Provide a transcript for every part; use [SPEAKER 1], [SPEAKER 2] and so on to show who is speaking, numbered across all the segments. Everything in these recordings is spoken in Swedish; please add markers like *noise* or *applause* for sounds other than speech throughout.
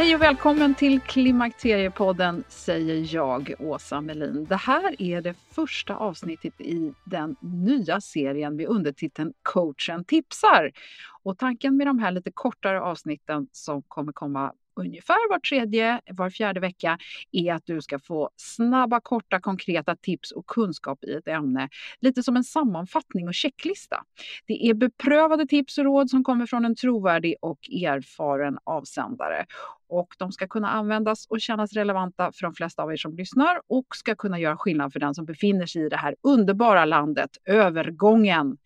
[SPEAKER 1] Hej och välkommen till Klimakteriepodden säger jag, Åsa Melin. Det här är det första avsnittet i den nya serien med undertiteln Coachen tipsar. Och tanken med de här lite kortare avsnitten som kommer komma ungefär var tredje, var fjärde vecka är att du ska få snabba, korta, konkreta tips och kunskap i ett ämne. Lite som en sammanfattning och checklista. Det är beprövade tips och råd som kommer från en trovärdig och erfaren avsändare. Och de ska kunna användas och kännas relevanta för de flesta av er som lyssnar och ska kunna göra skillnad för den som befinner sig i det här underbara landet, övergången.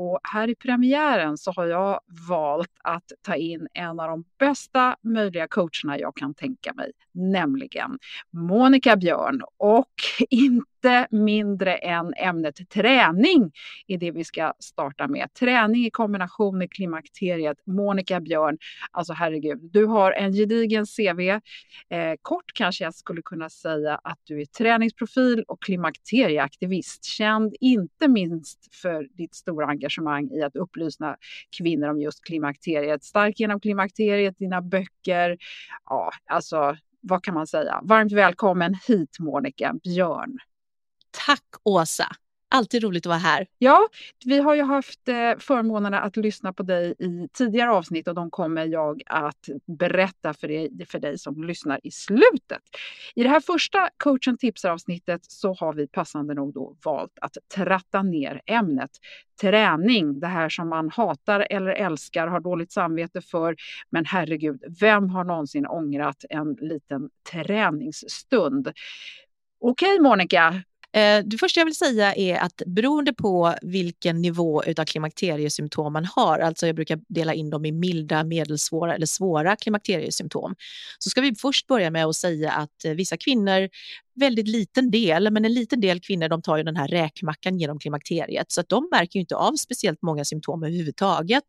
[SPEAKER 1] Och här i premiären så har jag valt att ta in en av de bästa möjliga coacherna jag kan tänka mig, nämligen Monica Björn. Och *laughs* inte mindre än ämnet träning är det vi ska starta med. Träning i kombination med klimakteriet. Monica Björn, alltså herregud, du har en gedigen CV. Eh, kort kanske jag skulle kunna säga att du är träningsprofil och klimakterieaktivist. Känd inte minst för ditt stora engagemang i att upplysa kvinnor om just klimakteriet. Stark genom klimakteriet, dina böcker. Ja, alltså vad kan man säga? Varmt välkommen hit Monica Björn.
[SPEAKER 2] Tack Åsa! Alltid roligt att vara här.
[SPEAKER 1] Ja, vi har ju haft eh, förmånen att lyssna på dig i tidigare avsnitt och de kommer jag att berätta för dig, för dig som lyssnar i slutet. I det här första coachen tipsar avsnittet så har vi passande nog då valt att tratta ner ämnet träning, det här som man hatar eller älskar, har dåligt samvete för. Men herregud, vem har någonsin ångrat en liten träningsstund? Okej Monica,
[SPEAKER 2] Eh, det första jag vill säga är att beroende på vilken nivå av klimakteriesymptom man har, alltså jag brukar dela in dem i milda, medelsvåra eller svåra klimakteriesymptom, så ska vi först börja med att säga att eh, vissa kvinnor väldigt liten del, men en liten del kvinnor de tar ju den här räkmackan genom klimakteriet så att de märker ju inte av speciellt många symptom överhuvudtaget.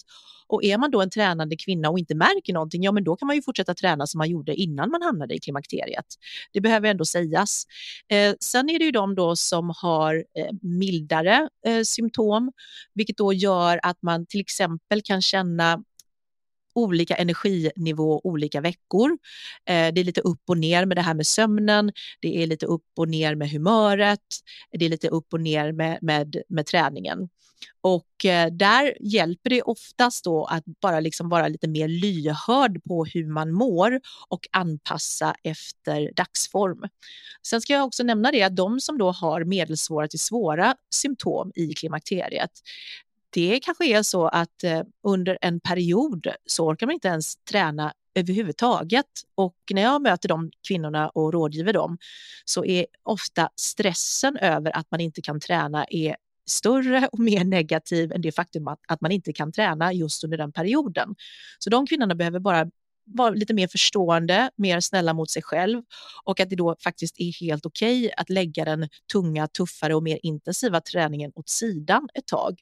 [SPEAKER 2] Och är man då en tränande kvinna och inte märker någonting, ja men då kan man ju fortsätta träna som man gjorde innan man hamnade i klimakteriet. Det behöver ändå sägas. Eh, sen är det ju de då som har eh, mildare eh, symptom, vilket då gör att man till exempel kan känna olika energinivå olika veckor. Eh, det är lite upp och ner med det här med sömnen, det är lite upp och ner med humöret, det är lite upp och ner med, med, med träningen. Och eh, där hjälper det oftast då att bara liksom vara lite mer lyhörd på hur man mår och anpassa efter dagsform. Sen ska jag också nämna det att de som då har medelsvåra till svåra symptom i klimakteriet, det kanske är så att eh, under en period så orkar man inte ens träna överhuvudtaget. Och när jag möter de kvinnorna och rådgiver dem så är ofta stressen över att man inte kan träna är större och mer negativ än det faktum att, att man inte kan träna just under den perioden. Så de kvinnorna behöver bara vara lite mer förstående, mer snälla mot sig själv och att det då faktiskt är helt okej okay att lägga den tunga, tuffare och mer intensiva träningen åt sidan ett tag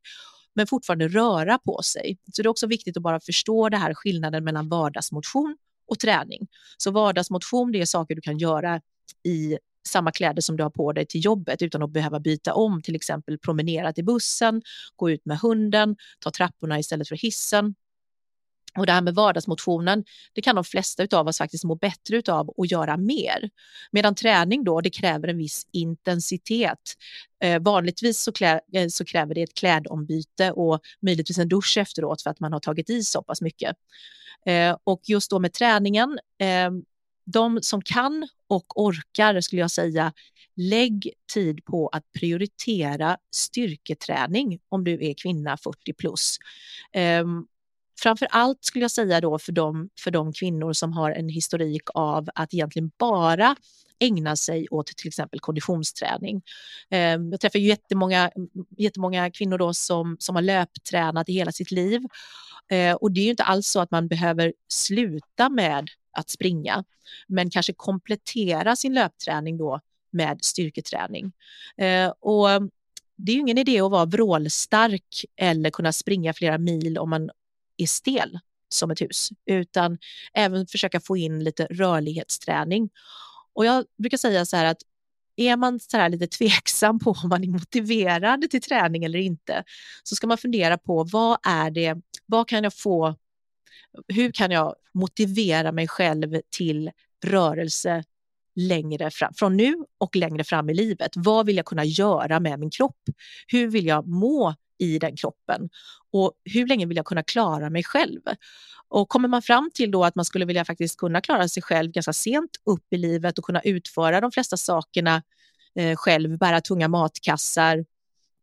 [SPEAKER 2] men fortfarande röra på sig. Så det är också viktigt att bara förstå det här skillnaden mellan vardagsmotion och träning. Så vardagsmotion, det är saker du kan göra i samma kläder som du har på dig till jobbet utan att behöva byta om, till exempel promenera till bussen, gå ut med hunden, ta trapporna istället för hissen. Och det här med vardagsmotionen, det kan de flesta av oss faktiskt må bättre av att göra mer. Medan träning då, det kräver en viss intensitet. Eh, vanligtvis så, klä, eh, så, kräver det ett klädombyte och möjligtvis en dusch efteråt för att man har tagit i så pass mycket. Eh, och just då med träningen, eh, de som kan och orkar skulle jag säga, lägg tid på att prioritera styrketräning om du är kvinna 40 plus. Um, framför allt skulle jag säga då för de, för de kvinnor som har en historik av att egentligen bara ägna sig åt till exempel konditionsträning. Ehm, jag träffar ju jättemånga, jättemånga kvinnor då som, som har löptränat i hela sitt liv eh, och det är ju inte alls så att man behöver sluta med att springa, men kanske komplettera sin löpträning då med styrketräning. Eh, och det är ju ingen idé att vara vrålstark eller kunna springa flera mil om man är stel som ett hus, utan även försöka få in lite rörlighetsträning. Och jag brukar säga så här att är man så här lite *laughs* tveksam på om man är motiverad till träning eller inte, så ska man fundera på vad är det, vad kan jag få hur kan jag motivera mig själv till rörelse längre fram, från nu och längre fram i livet? Vad vill jag kunna göra med min kropp? Hur vill jag må i den kroppen? Och hur länge vill jag kunna klara mig själv? Och kommer man fram till då att man skulle vilja faktiskt kunna klara sig själv ganska sent upp i livet och kunna utföra de flesta sakerna eh, själv, bära tunga matkassar,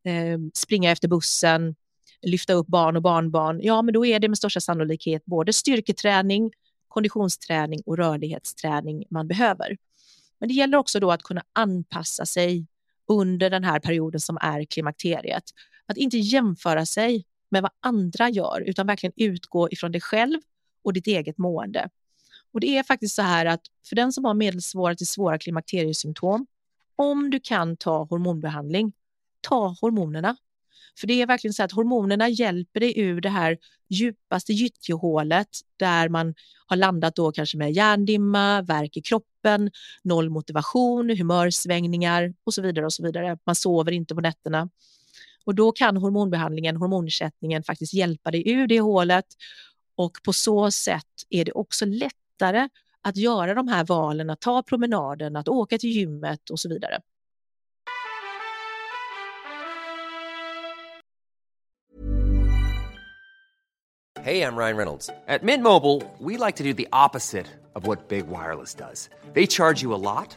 [SPEAKER 2] eh, springa efter bussen, lyfta upp barn och barnbarn, ja men då är det med största sannolikhet både styrketräning, konditionsträning och rörlighetsträning man behöver. Men det gäller också då att kunna anpassa sig under den här perioden som är klimakteriet. Att inte jämföra sig med vad andra gör utan verkligen utgå ifrån dig själv och ditt eget mående. Och det är faktiskt så här att för den som har medelsvåra till svåra klimakteriesymptom, om du kan ta hormonbehandling, ta hormonerna. För det är verkligen så att hormonerna hjälper dig ur det här djupaste gyttjehålet där man har landat då kanske med hjärndimma, värk i kroppen, noll motivation, humörsvängningar och så vidare och så vidare. Man sover inte på nätterna. Och då kan hormonbehandlingen, hormonersättningen faktiskt hjälpa dig ur det hålet och på så sätt är det också lättare att göra de här valen, att ta promenaden, att åka till gymmet och så vidare.
[SPEAKER 3] Hej, jag Ryan Reynolds. På Mint Mobile, we like to do the opposite of what Big Wireless does. They charge you a lot,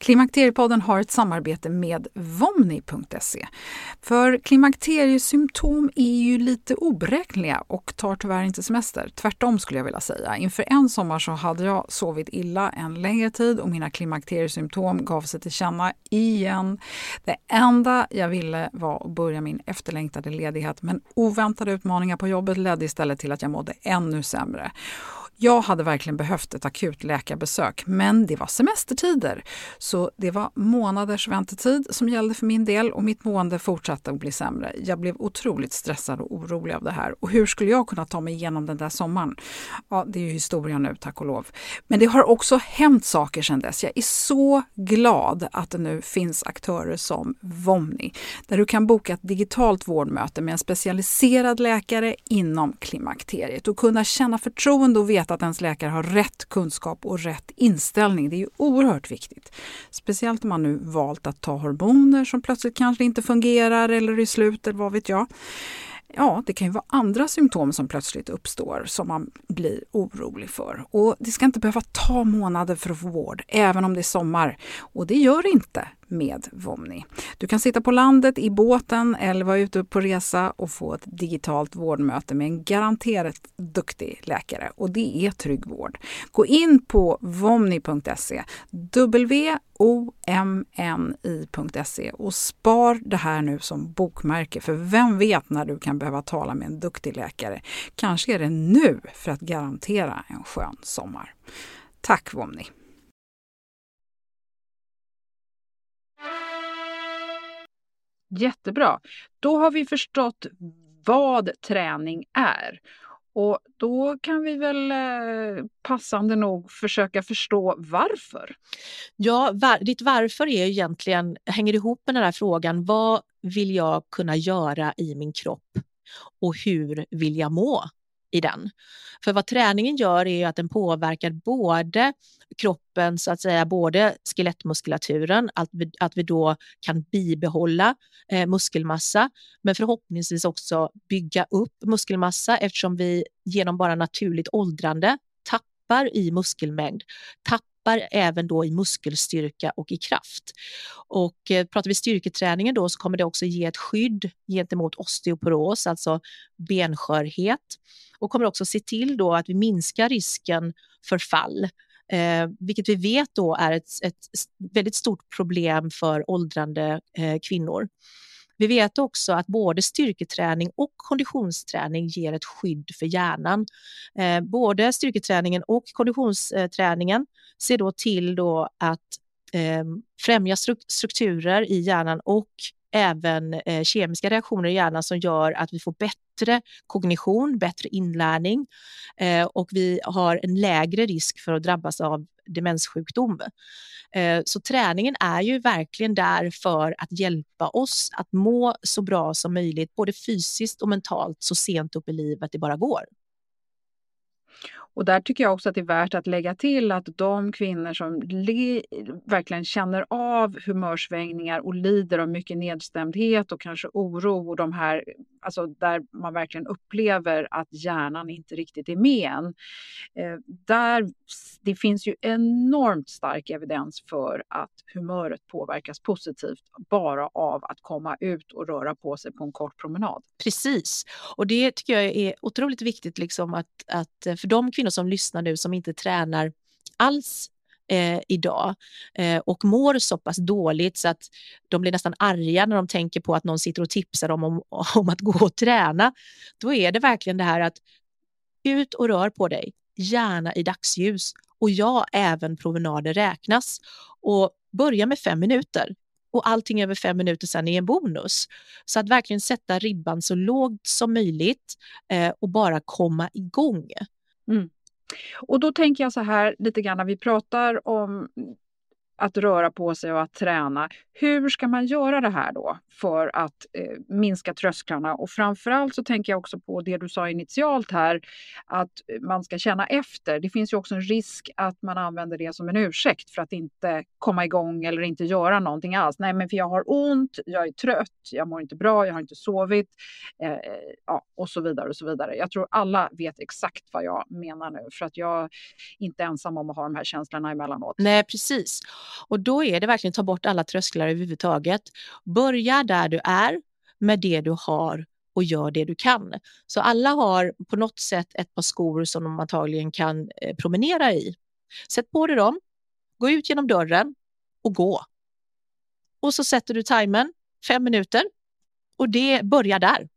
[SPEAKER 1] Klimakteriepodden har ett samarbete med Vomni.se. För klimakteriesymptom är ju lite oberäkneliga och tar tyvärr inte semester. Tvärtom skulle jag vilja säga. Inför en sommar så hade jag sovit illa en längre tid och mina klimakteriesymptom gav sig till känna igen. Det enda jag ville var att börja min efterlängtade ledighet men oväntade utmaningar på jobbet ledde istället till att jag mådde ännu sämre. Jag hade verkligen behövt ett akut läkarbesök, men det var semestertider. Så det var månaders väntetid som gällde för min del och mitt mående fortsatte att bli sämre. Jag blev otroligt stressad och orolig av det här. Och hur skulle jag kunna ta mig igenom den där sommaren? Ja, det är ju historia nu, tack och lov. Men det har också hänt saker sedan dess. Jag är så glad att det nu finns aktörer som Vomni, där du kan boka ett digitalt vårdmöte med en specialiserad läkare inom klimakteriet och kunna känna förtroende och veta att ens läkare har rätt kunskap och rätt inställning. Det är ju oerhört viktigt. Speciellt om man nu valt att ta hormoner som plötsligt kanske inte fungerar eller är slut eller vad vet jag. Ja, det kan ju vara andra symptom som plötsligt uppstår som man blir orolig för. Och det ska inte behöva ta månader för att få vård, även om det är sommar. Och det gör det inte med Vomni. Du kan sitta på landet i båten eller vara ute på resa och få ett digitalt vårdmöte med en garanterat duktig läkare. Och det är trygg vård. Gå in på vomni.se, womni.se och spar det här nu som bokmärke. För vem vet när du kan behöva tala med en duktig läkare? Kanske är det nu för att garantera en skön sommar. Tack Vomni! Jättebra. Då har vi förstått vad träning är. Och då kan vi väl eh, passande nog försöka förstå varför.
[SPEAKER 2] Ja, var, ditt varför är egentligen, hänger ihop med den här frågan, vad vill jag kunna göra i min kropp och hur vill jag må? I den. För vad träningen gör är att den påverkar både kroppen, så att säga, både skelettmuskulaturen, att vi, att vi då kan bibehålla eh, muskelmassa, men förhoppningsvis också bygga upp muskelmassa eftersom vi genom bara naturligt åldrande tappar i muskelmängd, tappar tappar även då i muskelstyrka och i kraft. Och eh, pratar vi styrketräningen då så kommer det också ge ett skydd gentemot osteoporos, alltså benskörhet och kommer också se till då att vi minskar risken för fall Eh, vilket vi vet då är ett, ett väldigt stort problem för åldrande eh, kvinnor. Vi vet också att både styrketräning och konditionsträning ger ett skydd för hjärnan. Eh, både styrketräningen och konditionsträningen ser då till då att eh, främja strukturer i hjärnan och även eh, kemiska reaktioner i hjärnan som gör att vi får bättre kognition, bättre inlärning och vi har en lägre risk för att drabbas av demenssjukdom. Eh, så träningen är ju verkligen där för att hjälpa oss att må så bra som möjligt, både fysiskt och mentalt så sent upp i livet det bara går.
[SPEAKER 1] Och där tycker jag också att det är värt att lägga till att de kvinnor som verkligen känner av humörsvängningar och lider av mycket nedstämdhet och kanske oro och de här, alltså där man verkligen upplever att hjärnan inte riktigt är med en. Eh, där, det finns ju enormt stark evidens för att humöret påverkas positivt bara av att komma ut och röra på sig på en kort promenad.
[SPEAKER 2] Precis, och det tycker jag är otroligt viktigt liksom att, att eh, för de kvinnor som lyssnar nu som inte tränar alls eh, idag eh, och mår så pass dåligt så att de blir nästan arga när de tänker på att någon sitter och tipsar dem om, *laughs* om att gå och träna. Då är det verkligen det här att ut och rör på dig, gärna i dagsljus och ja, även promenader räknas och börja med fem minuter och allting över fem minuter sen är en bonus. Så att verkligen sätta ribban så lågt som möjligt eh, och bara komma igång. Mm.
[SPEAKER 1] Och då tänker jag så här lite grann när vi pratar om att röra på sig och att träna. Hur ska man göra det här då för att eh, minska trösklarna? Och framförallt så tänker jag också på det du sa initialt här, att man ska känna efter. Det finns ju också en risk att man använder det som en ursäkt för att inte komma igång eller inte göra någonting alls. Nej, men för jag har ont, jag är trött, jag mår inte bra, jag har inte sovit eh, ja, och så vidare och så vidare. Jag tror alla vet exakt vad jag menar nu för att jag är inte ensam om att ha de här känslorna emellanåt.
[SPEAKER 2] Nej, precis. Och då är det verkligen ta bort alla trösklar överhuvudtaget. Börja där du är med det du har och gör det du kan. Så alla har på något sätt ett par skor som de antagligen kan eh, promenera i. Sätt på dig dem, gå ut genom dörren och gå. Och så sätter du timern, fem minuter, och det börjar där.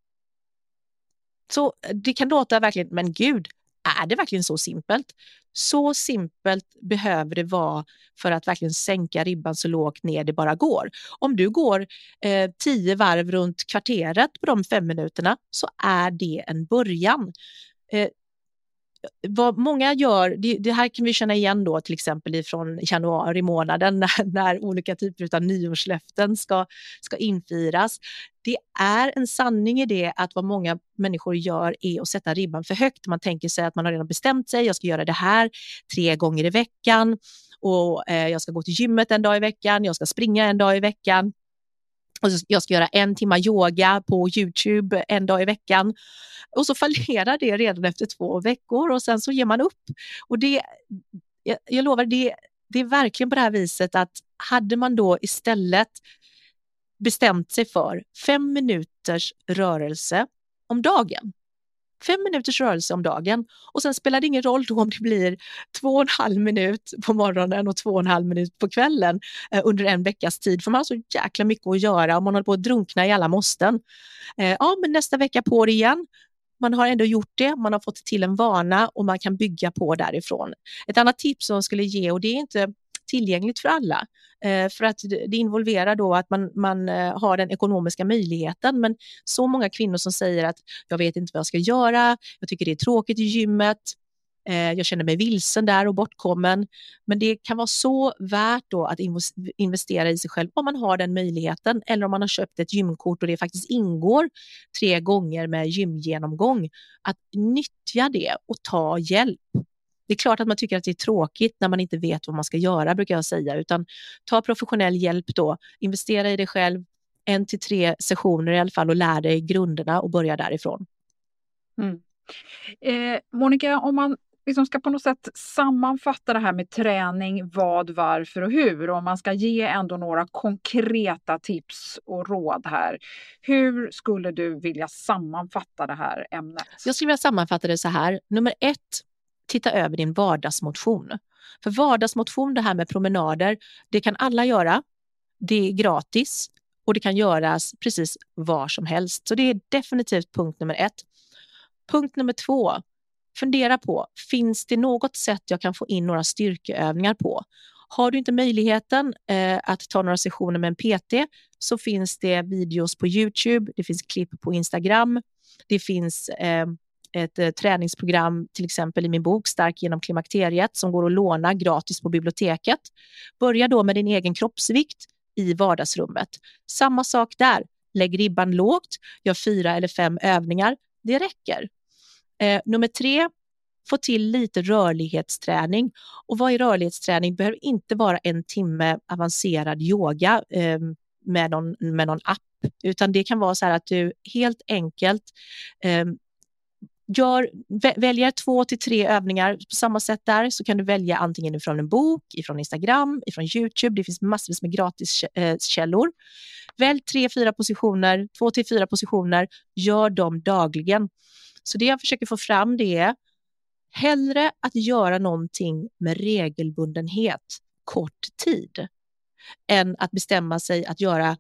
[SPEAKER 2] Så eh, det kan låta verkligen, men gud, är det verkligen så simpelt? Så simpelt behöver det vara för att verkligen sänka ribban så lågt ner det bara går. Om du går eh, tio varv runt kvarteret på de fem minuterna så är det en början. Eh, vad många gör, det, det, här kan vi känna igen då till exempel ifrån januari månaden *laughs* när, när olika typer av nyårslöften ska, ska infiras. Det är en sanning i det att vad många människor gör är att sätta ribban för högt. Man tänker sig att man har redan bestämt sig, jag ska göra det här tre gånger i veckan och eh, jag ska gå till gymmet en dag i veckan, jag ska springa en dag i veckan och jag ska göra en timme yoga på Youtube en dag i veckan. Och så fallerar det redan efter två veckor och sen så ger man upp. Och det, jag, jag lovar, det, det är verkligen på det här viset att hade man då istället bestämt sig för fem minuters rörelse om dagen fem minuters rörelse om dagen och sen spelar det ingen roll då om det blir två och en halv minut på morgonen och två och en halv minut på kvällen eh, under en veckas tid för man har så jäkla mycket att göra och man håller på att drunkna i alla måsten. Eh, ja, men nästa vecka på det igen. Man har ändå gjort det, man har fått till en vana och man kan bygga på därifrån. Ett annat tips som jag skulle ge, och det är inte tillgängligt för alla. Eh, för att det involverar då att man, man eh, har den ekonomiska möjligheten. Men så många kvinnor som säger att jag vet inte vad jag ska göra, jag tycker det är tråkigt i gymmet, Eh, jag känner mig vilsen där och bortkommen. Men det kan vara så värt då att investera i sig själv om man har den möjligheten eller om man har köpt ett gymkort och det faktiskt ingår tre gånger med gymgenomgång. Att nyttja det och ta hjälp. Det är klart att man tycker att det är tråkigt när man inte vet vad man ska göra, brukar jag säga, utan ta professionell hjälp då, investera i dig själv, en till tre sessioner i alla fall och lär dig grunderna och börja därifrån.
[SPEAKER 1] Mm. Eh, Monica, om man liksom ska på något sätt sammanfatta det här med träning, vad, varför och hur. Om man ska ge ändå några konkreta tips och råd här. Hur skulle du vilja sammanfatta det här ämnet?
[SPEAKER 2] Jag skulle vilja sammanfatta det så här. Nummer ett, titta över din vardagsmotion. För vardagsmotion, det här med promenader, det kan alla göra. Det är gratis och det kan göras precis var som helst. Så det är definitivt punkt nummer ett. Punkt nummer två, fundera på, finns det något sätt jag kan få in några styrkeövningar på? Har du inte möjligheten eh, att ta några sessioner med en PT så finns det videos på Youtube, det finns klipp på Instagram, det finns eh, ett eh, träningsprogram, till exempel i min bok Stark genom klimakteriet, som går att låna gratis på biblioteket. Börja då med din egen kroppsvikt i vardagsrummet. Samma sak där. Lägg ribban lågt, gör fyra eller fem övningar. Det räcker. Eh, nummer tre, få till lite rörlighetsträning. Och vad är rörlighetsträning? Det behöver inte vara en timme avancerad yoga eh, med, någon, med någon app, utan det kan vara så här att du helt enkelt eh, gör, väljer två till tre övningar på samma sätt där så kan du välja antingen från en bok, ifrån Instagram, ifrån Youtube. Det finns massvis med gratiskällor. Eh, Välj tre, fyra positioner, två till fyra positioner. Gör dem dagligen. Så det jag försöker få fram det är hellre att göra någonting med regelbundenhet kort tid än att bestämma sig att göra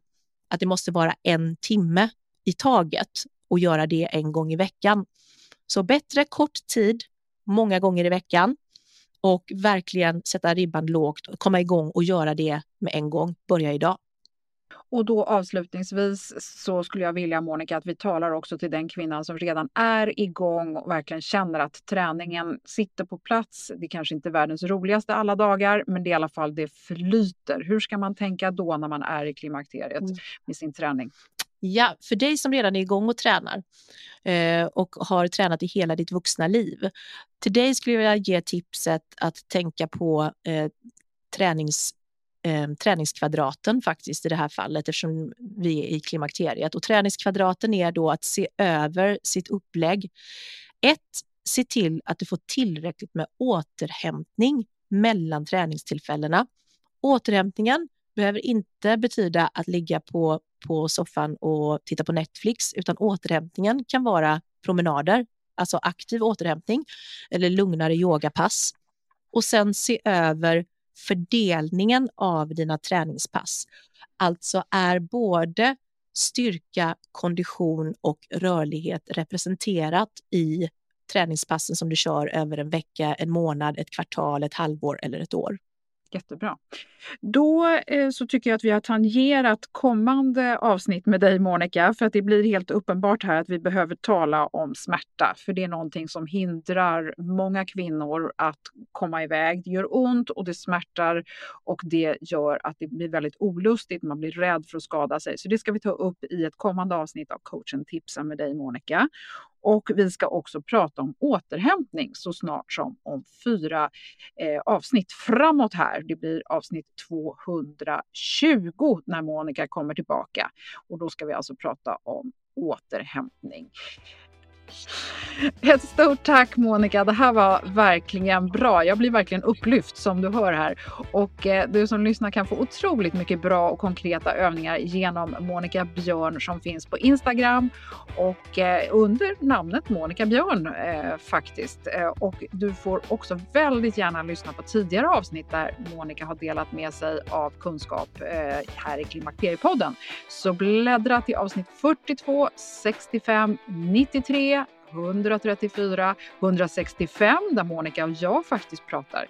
[SPEAKER 2] att det måste vara en timme i taget och göra det en gång i veckan. Så bättre kort tid, många gånger i veckan och verkligen sätta ribban lågt, och komma igång och göra det med en gång. Börja idag.
[SPEAKER 1] Och då avslutningsvis så skulle jag vilja Monica att vi talar också till den kvinnan som redan är igång och verkligen känner att träningen sitter på plats. Det kanske inte är världens roligaste alla dagar, men det är i alla fall det flyter. Hur ska man tänka då när man är i klimakteriet mm. med sin träning?
[SPEAKER 2] Ja, för dig som redan är igång och tränar eh, och har tränat i hela ditt vuxna liv. Till dig skulle jag ge tipset att tänka på eh, tränings, eh, träningskvadraten faktiskt i det här fallet eftersom vi är i klimakteriet. Och träningskvadraten är då att se över sitt upplägg. Ett, se till att du får tillräckligt med återhämtning mellan träningstillfällena. Återhämtningen behöver inte betyda att ligga på, på soffan och titta på Netflix, utan återhämtningen kan vara promenader, alltså aktiv återhämtning eller lugnare yogapass. Och sen se över fördelningen av dina träningspass. Alltså är både styrka, kondition och rörlighet representerat i träningspassen som du kör över en vecka, en månad, ett kvartal, ett halvår eller ett år.
[SPEAKER 1] Jättebra. Då eh, så tycker jag att vi har tangerat kommande avsnitt med dig Monica för att det blir helt uppenbart här att vi behöver tala om smärta för det är någonting som hindrar många kvinnor att komma iväg. Det gör ont och det smärtar och det gör att det blir väldigt olustigt. Man blir rädd för att skada sig. Så det ska vi ta upp i ett kommande avsnitt av coachen tipsar med dig Monica. Och vi ska också prata om återhämtning så snart som om fyra eh, avsnitt framåt här. Det blir avsnitt 220 när Monica kommer tillbaka. Och då ska vi alltså prata om återhämtning. Ett stort tack Monica, det här var verkligen bra. Jag blir verkligen upplyft som du hör här. Och eh, du som lyssnar kan få otroligt mycket bra och konkreta övningar genom Monica Björn som finns på Instagram och eh, under namnet Monica Björn eh, faktiskt. Eh, och du får också väldigt gärna lyssna på tidigare avsnitt där Monica har delat med sig av kunskap eh, här i Klimakteriepodden. Så bläddra till avsnitt 42, 65, 93 134, 165 där Monica och jag faktiskt pratar,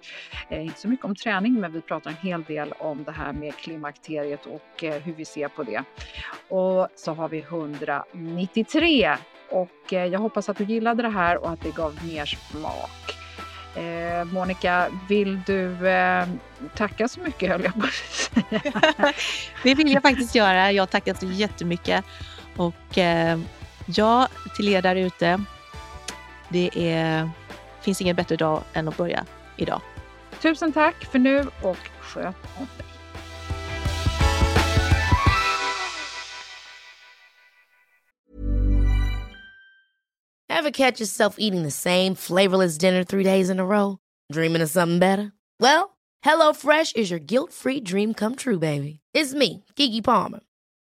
[SPEAKER 1] eh, inte så mycket om träning, men vi pratar en hel del om det här med klimakteriet och eh, hur vi ser på det. Och så har vi 193 och eh, jag hoppas att du gillade det här och att det gav mer smak. Eh, Monica, vill du eh, tacka så mycket höll jag på att säga. *laughs*
[SPEAKER 2] det vill jag faktiskt göra. Jag tackar så jättemycket. Och eh, ja, till er där ute. Det är, finns ingen bättre dag än att börja idag.
[SPEAKER 1] Tusen tack för nu och sköt om dig.
[SPEAKER 4] Have catch yourself eating the same flavorless dinner three days in a row? Dreaming of something better? Well, hello fresh is your guilt free dream come true baby. It's me, Gigi Palmer.